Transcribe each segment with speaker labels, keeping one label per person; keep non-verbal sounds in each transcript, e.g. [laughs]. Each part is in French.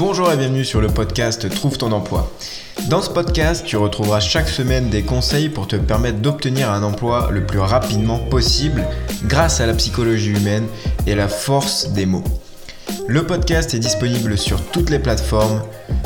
Speaker 1: Bonjour et bienvenue sur le podcast Trouve ton emploi. Dans ce podcast, tu retrouveras chaque semaine des conseils pour te permettre d'obtenir un emploi le plus rapidement possible grâce à la psychologie humaine et la force des mots. Le podcast est disponible sur toutes les plateformes.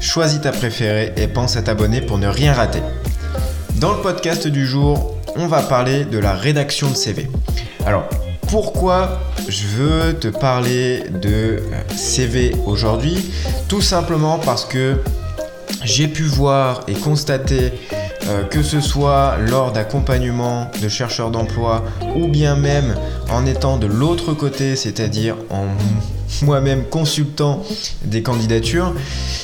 Speaker 1: Choisis ta préférée et pense à t'abonner pour ne rien rater. Dans le podcast du jour, on va parler de la rédaction de CV. Alors, pourquoi je veux te parler de euh, CV aujourd'hui. Tout simplement parce que j'ai pu voir et constater euh, que ce soit lors d'accompagnement de chercheurs d'emploi ou bien même en étant de l'autre côté, c'est-à-dire en [laughs] moi-même consultant des candidatures,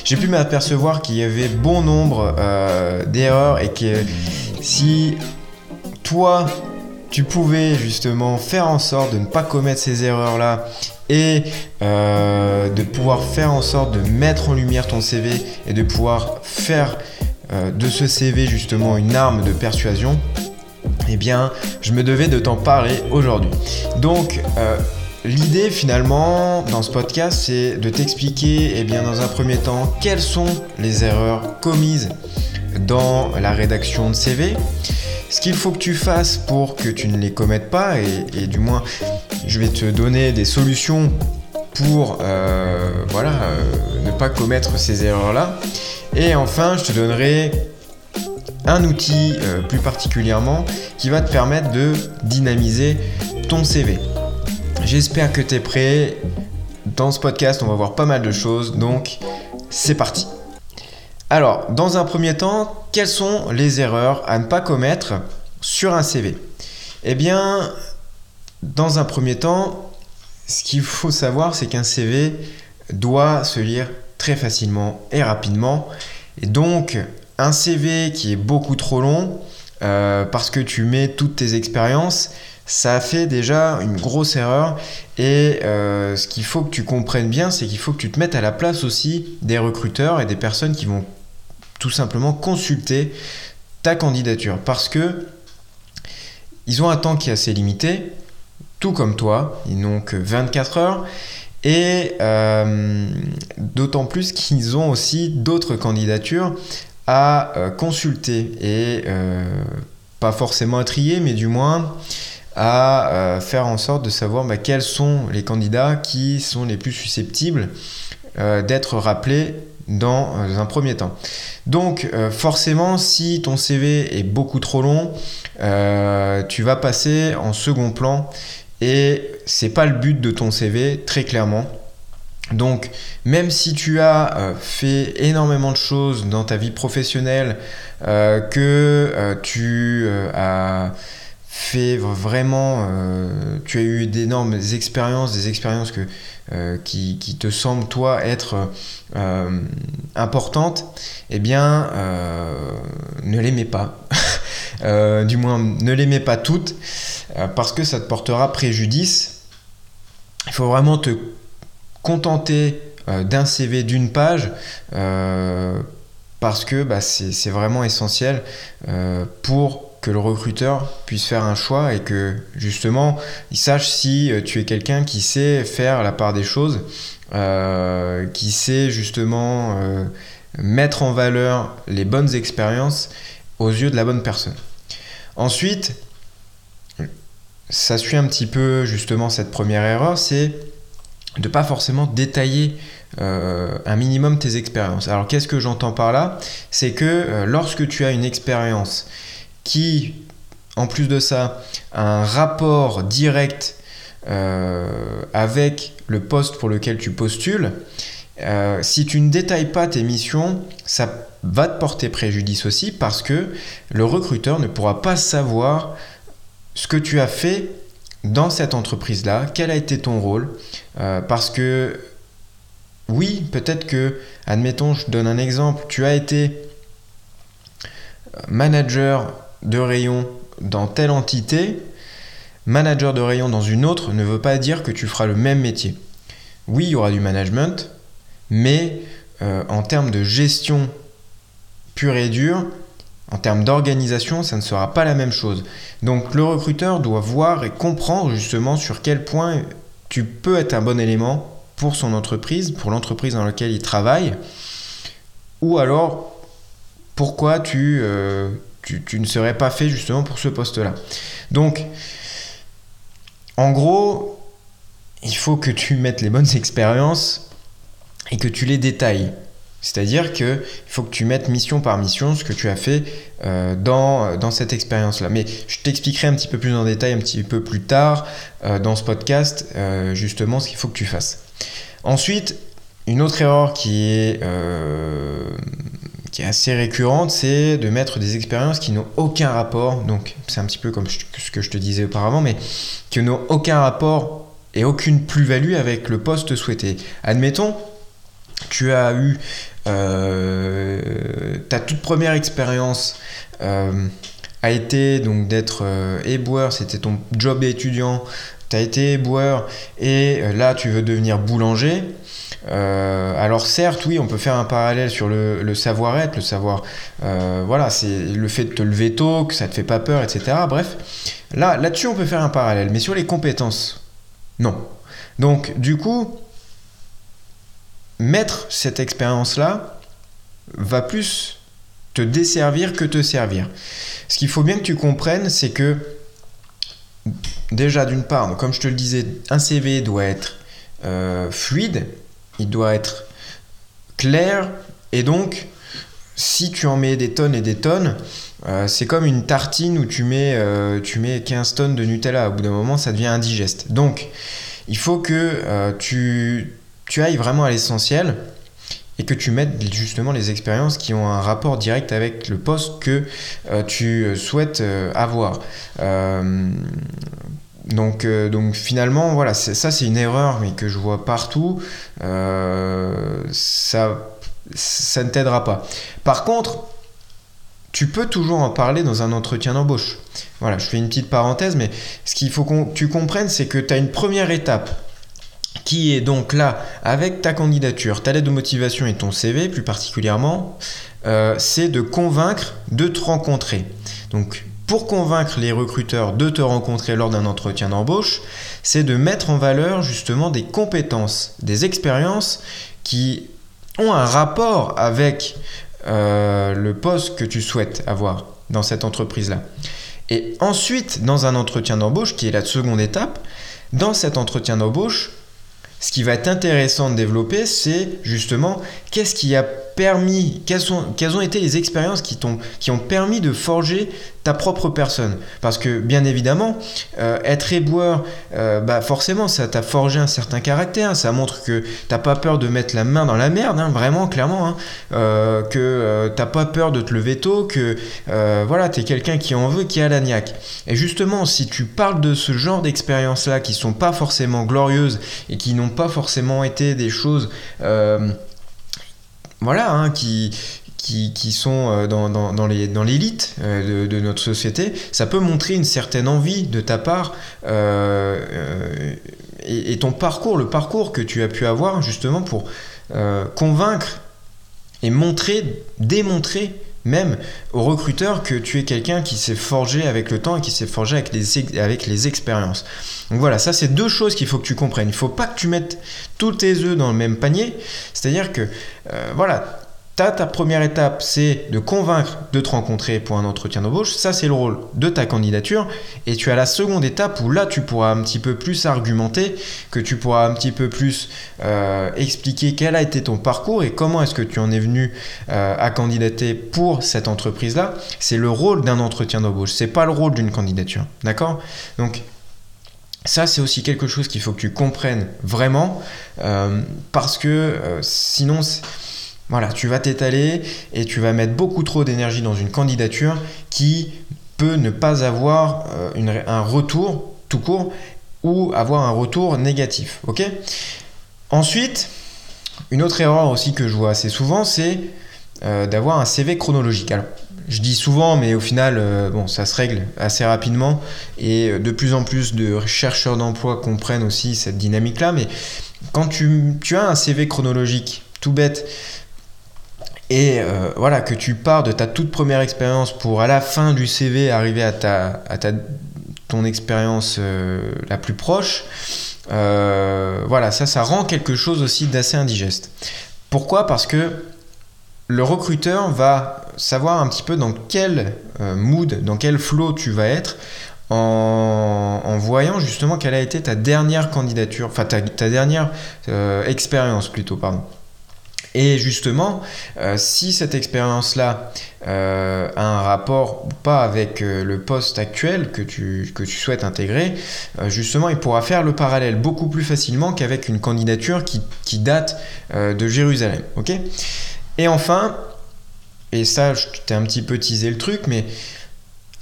Speaker 1: j'ai pu m'apercevoir qu'il y avait bon nombre euh, d'erreurs et que si toi tu pouvais justement faire en sorte de ne pas commettre ces erreurs-là et euh, de pouvoir faire en sorte de mettre en lumière ton CV et de pouvoir faire euh, de ce CV justement une arme de persuasion, eh bien, je me devais de t'en parler aujourd'hui. Donc, euh, l'idée finalement dans ce podcast, c'est de t'expliquer, eh bien, dans un premier temps, quelles sont les erreurs commises dans la rédaction de CV ce qu'il faut que tu fasses pour que tu ne les commettes pas, et, du moins, je vais te donner des solutions pour euh, voilà, euh, ne pas commettre ces erreurs-là. Et enfin, je te donnerai un outil euh, plus particulièrement qui va te permettre de dynamiser ton CV. J'espère que tu es prêt. Dans ce podcast, on va voir pas mal de choses, donc c'est parti. Alors, dans un premier temps, quelles sont les erreurs à ne pas commettre sur un CV Eh bien, dans un premier temps, ce qu'il faut savoir, c'est qu'un CV doit se lire très facilement et rapidement. Et donc, un CV qui est beaucoup trop long, euh, parce que tu mets toutes tes expériences, ça fait déjà une grosse erreur. Et euh, ce qu'il faut que tu comprennes bien, c'est qu'il faut que tu te mettes à la place aussi des recruteurs et des personnes qui vont tout simplement consulter ta candidature parce que ils ont un temps qui est assez limité, tout comme toi, ils n'ont que 24 heures et euh, d'autant plus qu'ils ont aussi d'autres candidatures à euh, consulter et pas forcément à trier, mais du moins à faire en sorte de savoir bah, quels sont les candidats qui sont les plus susceptibles d'être rappelés dans un premier temps. Donc euh, forcément, si ton CV est beaucoup trop long, euh, tu vas passer en second plan et c'est pas le but de ton CV très clairement. Donc même si tu as euh, fait énormément de choses dans ta vie professionnelle, que tu as fait vraiment, tu as eu d'énormes expériences, des expériences que euh, qui, te semble toi être euh, importante, eh bien, euh, ne l'aimez pas. [laughs] du moins, ne l'aimez pas toutes, parce que ça te portera préjudice. Il faut vraiment te contenter d'un CV d'une page parce que bah, c'est vraiment essentiel pour que le recruteur puisse faire un choix et que justement il sache si euh, tu es quelqu'un qui sait faire la part des choses, euh, qui sait justement euh, mettre en valeur les bonnes expériences aux yeux de la bonne personne. Ensuite, ça suit un petit peu justement cette première erreur, c'est de pas forcément détailler un minimum tes expériences. Alors qu'est-ce que j'entends par là? C'est que lorsque tu as une expérience qui, en plus de ça, a un rapport direct euh, avec le poste pour lequel tu postules, euh, si tu ne détailles pas tes missions, ça va te porter préjudice aussi parce que le recruteur ne pourra pas savoir ce que tu as fait dans cette entreprise-là, quel a été ton rôle, euh, parce que oui, peut-être que, admettons, je donne un exemple, tu as été manager de rayon dans telle entité, manager de rayon dans une autre ne veut pas dire que tu feras le même métier. Oui, il y aura du management, mais euh, en termes de gestion pure et dure, en termes d'organisation, ça ne sera pas la même chose. Donc le recruteur doit voir et comprendre justement sur quel point tu peux être un bon élément pour son entreprise, pour l'entreprise dans laquelle il travaille, ou alors pourquoi tu, euh, tu, ne serais pas fait justement pour ce poste-là. Donc, en gros, il faut que tu mettes les bonnes [laughs] expériences et que tu les détailles. C'est-à-dire qu'il faut que tu mettes mission par mission ce que tu as fait euh, dans, cette expérience-là. Mais je t'expliquerai un petit peu plus en détail un petit peu plus tard euh, dans ce podcast euh, justement ce qu'il faut que tu fasses. Ensuite, une autre erreur qui est, qui est assez récurrente, c'est de mettre des expériences qui n'ont aucun rapport. Donc c'est un petit peu comme ce que je te disais auparavant, mais qui n'ont aucun rapport et aucune plus-value avec le poste souhaité. Admettons, tu as eu euh, ta toute première expérience euh, a été donc d'être euh, éboueur, c'était ton job étudiant, tu as été éboueur et là tu veux devenir boulanger. Alors certes, oui, on peut faire un parallèle sur le, savoir-être, le savoir, voilà, c'est le fait de te lever tôt, que ça te fait pas peur, etc. Bref, là, là-dessus, on peut faire un parallèle, mais sur les compétences, non. Donc, du coup, mettre cette expérience-là va plus te desservir que te servir. Ce qu'il faut bien que tu comprennes, c'est que déjà d'une part, comme je te le disais, un CV doit être euh, fluide, il doit être clair, et donc si tu en mets des tonnes et des tonnes, euh, c'est comme une tartine où tu mets, euh, tu mets 15 tonnes de Nutella. Au bout d'un moment, ça devient indigeste. Donc, il faut que tu tu ailles vraiment à l'essentiel et que tu mettes justement les expériences qui ont un rapport direct avec le poste que euh, tu euh, souhaites euh, avoir. Donc, donc finalement, voilà, ça c'est une erreur, mais que je vois partout. ça, ça ne t'aidera pas. Par contre, tu peux toujours en parler dans un entretien d'embauche. Voilà, je fais une petite parenthèse, mais ce qu'il faut que tu comprennes, c'est que tu as une première étape qui est donc là avec ta candidature, ta lettre de motivation et ton CV plus particulièrement, euh, c'est de convaincre de te rencontrer. Donc pour convaincre les recruteurs de te rencontrer lors d'un entretien d'embauche, c'est de mettre en valeur justement des compétences, des expériences qui ont un rapport avec euh, le poste que tu souhaites avoir dans cette entreprise-là. Et ensuite, dans un entretien d'embauche, qui est la seconde étape, dans cet entretien d'embauche, ce qui va être intéressant de développer, c'est justement qu'est-ce qui a permis, quelles, sont, ont été les expériences qui, qui ont permis de forger ta propre personne? Parce que bien évidemment, euh, être éboueur, euh, bah forcément, ça t'a forgé un certain caractère. Ça montre que t'as pas peur de mettre la main dans la merde, hein, vraiment, clairement. Hein. Euh, que t'as pas peur de te lever tôt, que voilà, t'es quelqu'un qui en veut, qui a la niaque. Et justement, si tu parles de ce genre d'expériences-là qui sont pas forcément glorieuses et qui n'ont pas forcément été des choses voilà, hein, qui, qui, sont euh, dans, dans, dans l'élite euh, de, notre société, ça peut montrer une certaine envie de ta part euh, et, ton parcours, le parcours que tu as pu avoir justement pour convaincre et montrer, démontrer même aux recruteurs que tu es quelqu'un qui s'est forgé avec le temps et qui s'est forgé avec les, avec les expériences. Donc voilà, ça c'est deux choses qu'il faut que tu comprennes. Il ne faut pas que tu mettes tous tes œufs dans le même panier. C'est-à-dire que, voilà, ta première étape, c'est de convaincre de te rencontrer pour un entretien d'embauche. Ça, c'est le rôle de ta candidature. Et tu as la seconde étape où là, tu pourras un petit peu plus argumenter, que tu pourras un petit peu plus euh, expliquer quel a été ton parcours et comment est-ce que tu en es venu euh, à candidater pour cette entreprise-là. C'est le rôle d'un entretien d'embauche. C'est pas le rôle d'une candidature. D'accord? Donc, ça, c'est aussi quelque chose qu'il faut que tu comprennes vraiment, euh, parce que sinon, voilà, tu vas t'étaler et tu vas mettre beaucoup trop d'énergie dans une candidature qui peut ne pas avoir euh, un retour tout court ou avoir un retour négatif. Ok? Ensuite, une autre erreur aussi que je vois assez souvent, c'est euh, d'avoir un CV chronologique. Je dis souvent, mais au final, euh, ça se règle assez rapidement et de plus en plus de chercheurs d'emploi comprennent aussi cette dynamique-là. Mais quand tu as un CV chronologique, tout bête, et euh, voilà, que tu pars de ta toute première expérience pour à la fin du CV arriver à, ta, ton expérience euh, la plus proche, voilà, ça, ça rend quelque chose aussi d'assez indigeste. Pourquoi? Parce que le recruteur va savoir un petit peu dans quel mood, dans quel flow tu vas être en, voyant justement quelle a été ta dernière candidature, enfin ta, dernière euh, expérience plutôt, pardon. Et justement, euh, si cette expérience-là euh, a un rapport ou pas avec le poste actuel que tu, que souhaites intégrer, justement, il pourra faire le parallèle beaucoup plus facilement qu'avec une candidature qui, date de Jérusalem. et enfin, et ça, je t'ai un petit peu teasé le truc, mais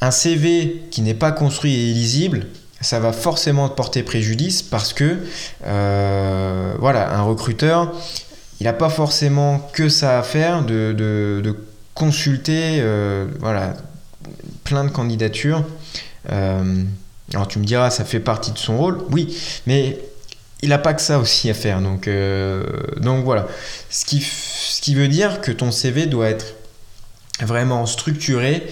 Speaker 1: un CV qui n'est pas construit et illisible, ça va forcément te porter préjudice parce que euh, voilà, un recruteur, il n'a pas forcément que ça à faire de, consulter euh, voilà, plein de candidatures. Euh, alors tu me diras, ça fait partie de son rôle, oui, mais il n'a pas que ça aussi à faire. Donc, donc voilà, ce qui, ce qui veut dire que ton CV doit être vraiment structuré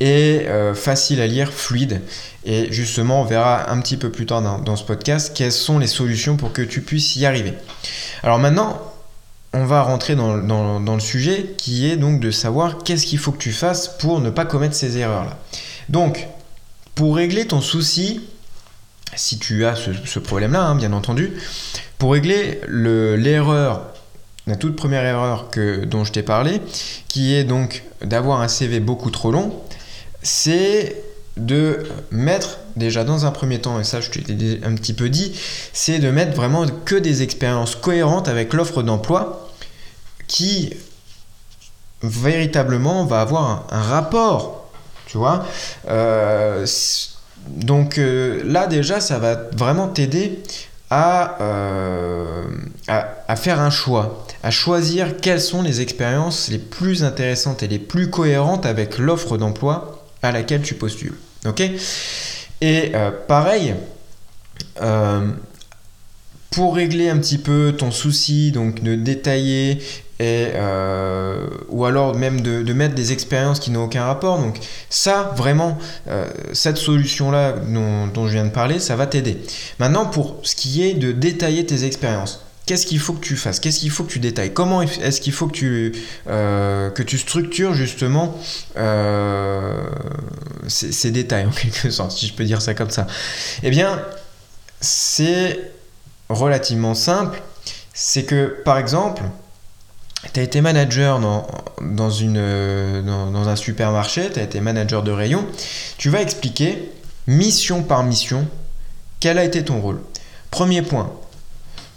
Speaker 1: et euh, facile à lire, fluide. Et justement, on verra un petit peu plus tard dans, ce podcast quelles sont les solutions pour que tu puisses y arriver. Alors maintenant, on va rentrer dans, le sujet qui est donc de savoir qu'est-ce qu'il faut que tu fasses pour ne pas commettre ces erreurs-là. Donc, pour régler ton souci, si tu as ce, problème-là, hein, bien entendu, pour régler l'erreur la toute première erreur que, dont je t'ai parlé, qui est donc d'avoir un CV beaucoup trop long, c'est de mettre déjà dans un premier temps, et ça je t'ai un petit peu dit, c'est de mettre vraiment que des expériences cohérentes avec l'offre d'emploi qui véritablement va avoir un, rapport, tu vois. Euh, donc euh, là déjà ça va vraiment t'aider euh, à, à, faire un choix, à choisir quelles sont les expériences les plus intéressantes et les plus cohérentes avec l'offre d'emploi à laquelle tu postules. Ok? Et euh, pareil, euh, pour régler un petit peu ton souci, donc de détailler et, euh, ou alors même de, mettre des expériences qui n'ont aucun rapport. Donc ça, vraiment, cette solution-là dont, dont, je viens de parler, ça va t'aider. Maintenant, pour ce qui est de détailler tes expériences, qu'est-ce qu'il faut que tu fasses Qu'est-ce qu'il faut que tu détailles Comment est-ce qu'il faut que tu, euh, que tu structures justement euh, ces, détails en [laughs] quelque sorte, si je peux dire ça comme ça Eh bien, c'est relativement simple. C'est que, par exemple, tu as été manager dans, dans, une, dans, dans un supermarché, tu as été manager de rayon, tu vas expliquer mission par mission quel a été ton rôle. Premier point,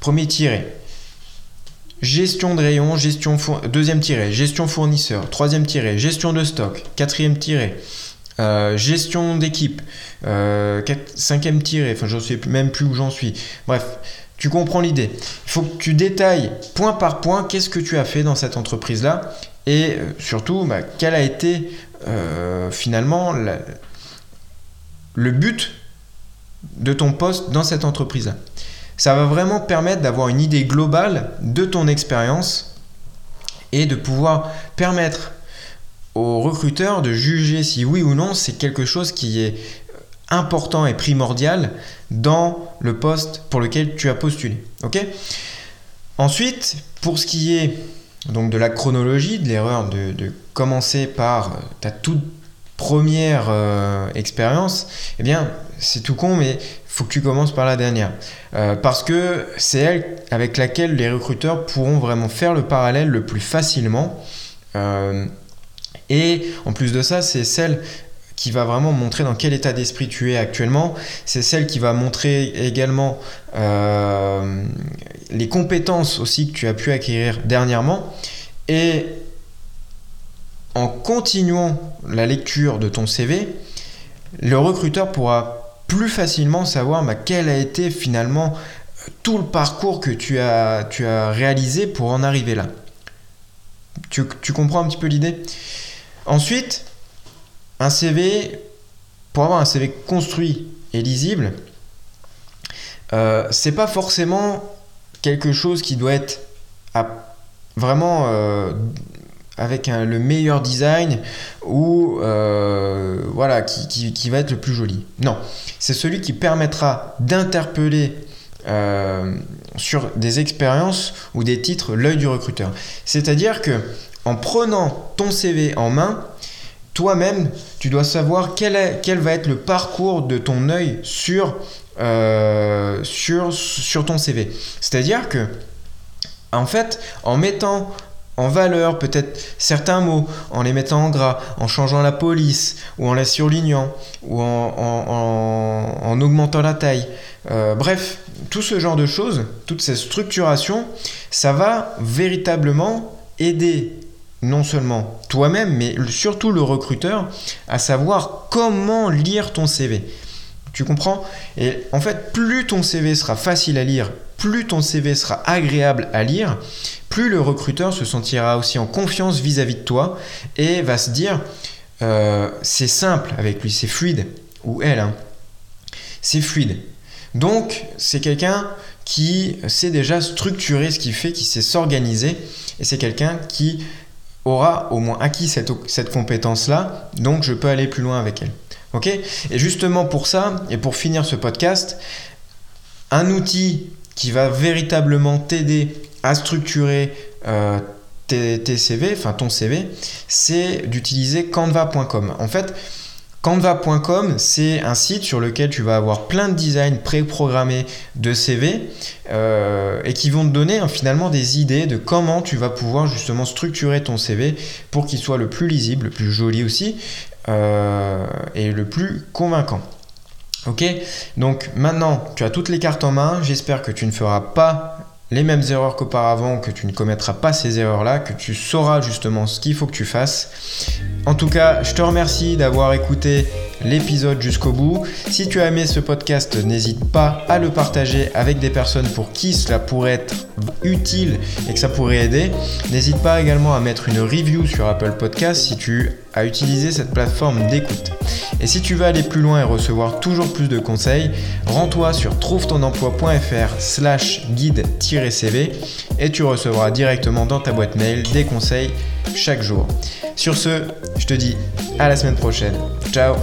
Speaker 1: Premier tiré. Gestion de rayon, gestion deuxième tiré, gestion fournisseur, troisième tiré, gestion de stock, quatrième tiré, euh, gestion d'équipe, euh, cinquième tiré, enfin je ne sais même plus où j'en suis. Bref, tu comprends l'idée. Il faut que tu détailles point par point qu'est-ce que tu as fait dans cette entreprise-là et euh, surtout bah, quel a été finalement le but de ton poste dans cette entreprise-là ça va vraiment permettre d'avoir une idée globale de ton expérience et de pouvoir permettre aux recruteurs de juger si oui ou non c'est quelque chose qui est important et primordial dans le poste pour lequel tu as postulé. Ensuite, pour ce qui est donc de la chronologie, de l'erreur de, commencer par ta toute première euh, expérience, eh bien, c'est tout con, mais faut que tu commences par la dernière. Euh, parce que c'est elle avec laquelle les recruteurs pourront vraiment faire le parallèle le plus facilement. Euh, et en plus de ça, c'est celle qui va vraiment montrer dans quel état d'esprit tu es actuellement. C'est celle qui va montrer également euh, les compétences aussi que tu as pu acquérir dernièrement. Et en continuant la lecture de ton CV, le recruteur pourra plus facilement savoir bah, quel a été finalement euh, tout le parcours que tu as, tu as réalisé pour en arriver là. Tu, comprends un petit peu l'idée? Ensuite, un CV, pour avoir un CV construit et lisible, euh, c'est pas forcément quelque chose qui doit être vraiment euh, avec le meilleur design ou voilà qui, va être le plus joli. Non, c'est celui qui permettra d'interpeller sur des expériences ou des titres l'œil du recruteur. C'est-à-dire que en prenant ton CV en main, toi-même, tu dois savoir quel, est, va être le parcours de ton œil sur, sur, sur ton CV. C'est-à-dire que, en fait, en mettant en valeur peut-être certains mots, en les mettant en gras, en changeant la police, ou en la surlignant, ou en, augmentant la taille. Euh, bref, tout ce genre de choses, toute cette structuration, ça va véritablement aider non seulement toi-même, mais surtout le recruteur à savoir comment lire ton CV. Tu comprends? Et en fait, plus ton CV sera facile à lire, plus ton CV sera agréable à lire, plus le recruteur se sentira aussi en confiance vis-à-vis de toi et va se dire euh, c'est simple avec lui, c'est fluide, ou elle, hein. c'est fluide. Donc c'est quelqu'un qui sait déjà structurer ce qu'il fait, qui sait s'organiser, et c'est quelqu'un qui aura au moins acquis cette, compétence-là, donc je peux aller plus loin avec elle. Ok? Et justement pour ça, et pour finir ce podcast, un outil qui va véritablement t'aider à structurer euh, tes, ton CV, c'est d'utiliser canva.com. En fait, Canva.com, c'est un site sur lequel tu vas avoir plein de designs pré-programmés de CV euh, et qui vont te donner hein, finalement des idées de comment tu vas pouvoir justement structurer ton CV pour qu'il soit le plus lisible, le plus joli aussi euh, et le plus convaincant. Ok Donc maintenant, tu as toutes les cartes en main. J'espère que tu ne feras pas les mêmes erreurs qu'auparavant, que tu ne commettras pas ces erreurs-là, que tu sauras justement ce qu'il faut que tu fasses. En tout cas, je te remercie d'avoir écouté l'épisode jusqu'au bout. Si tu as aimé ce podcast, n'hésite pas à le partager avec des personnes pour qui cela pourrait être utile et que ça pourrait aider. N'hésite pas également à mettre une review sur Apple Podcast si tu as utilisé cette plateforme d'écoute. Et si tu veux aller plus loin et recevoir toujours plus de conseils, rends-toi sur trouve-ton-emploi.fr slash guide-cv et tu recevras directement dans ta boîte mail des conseils chaque jour. Sur ce, je te dis à la semaine prochaine. Ciao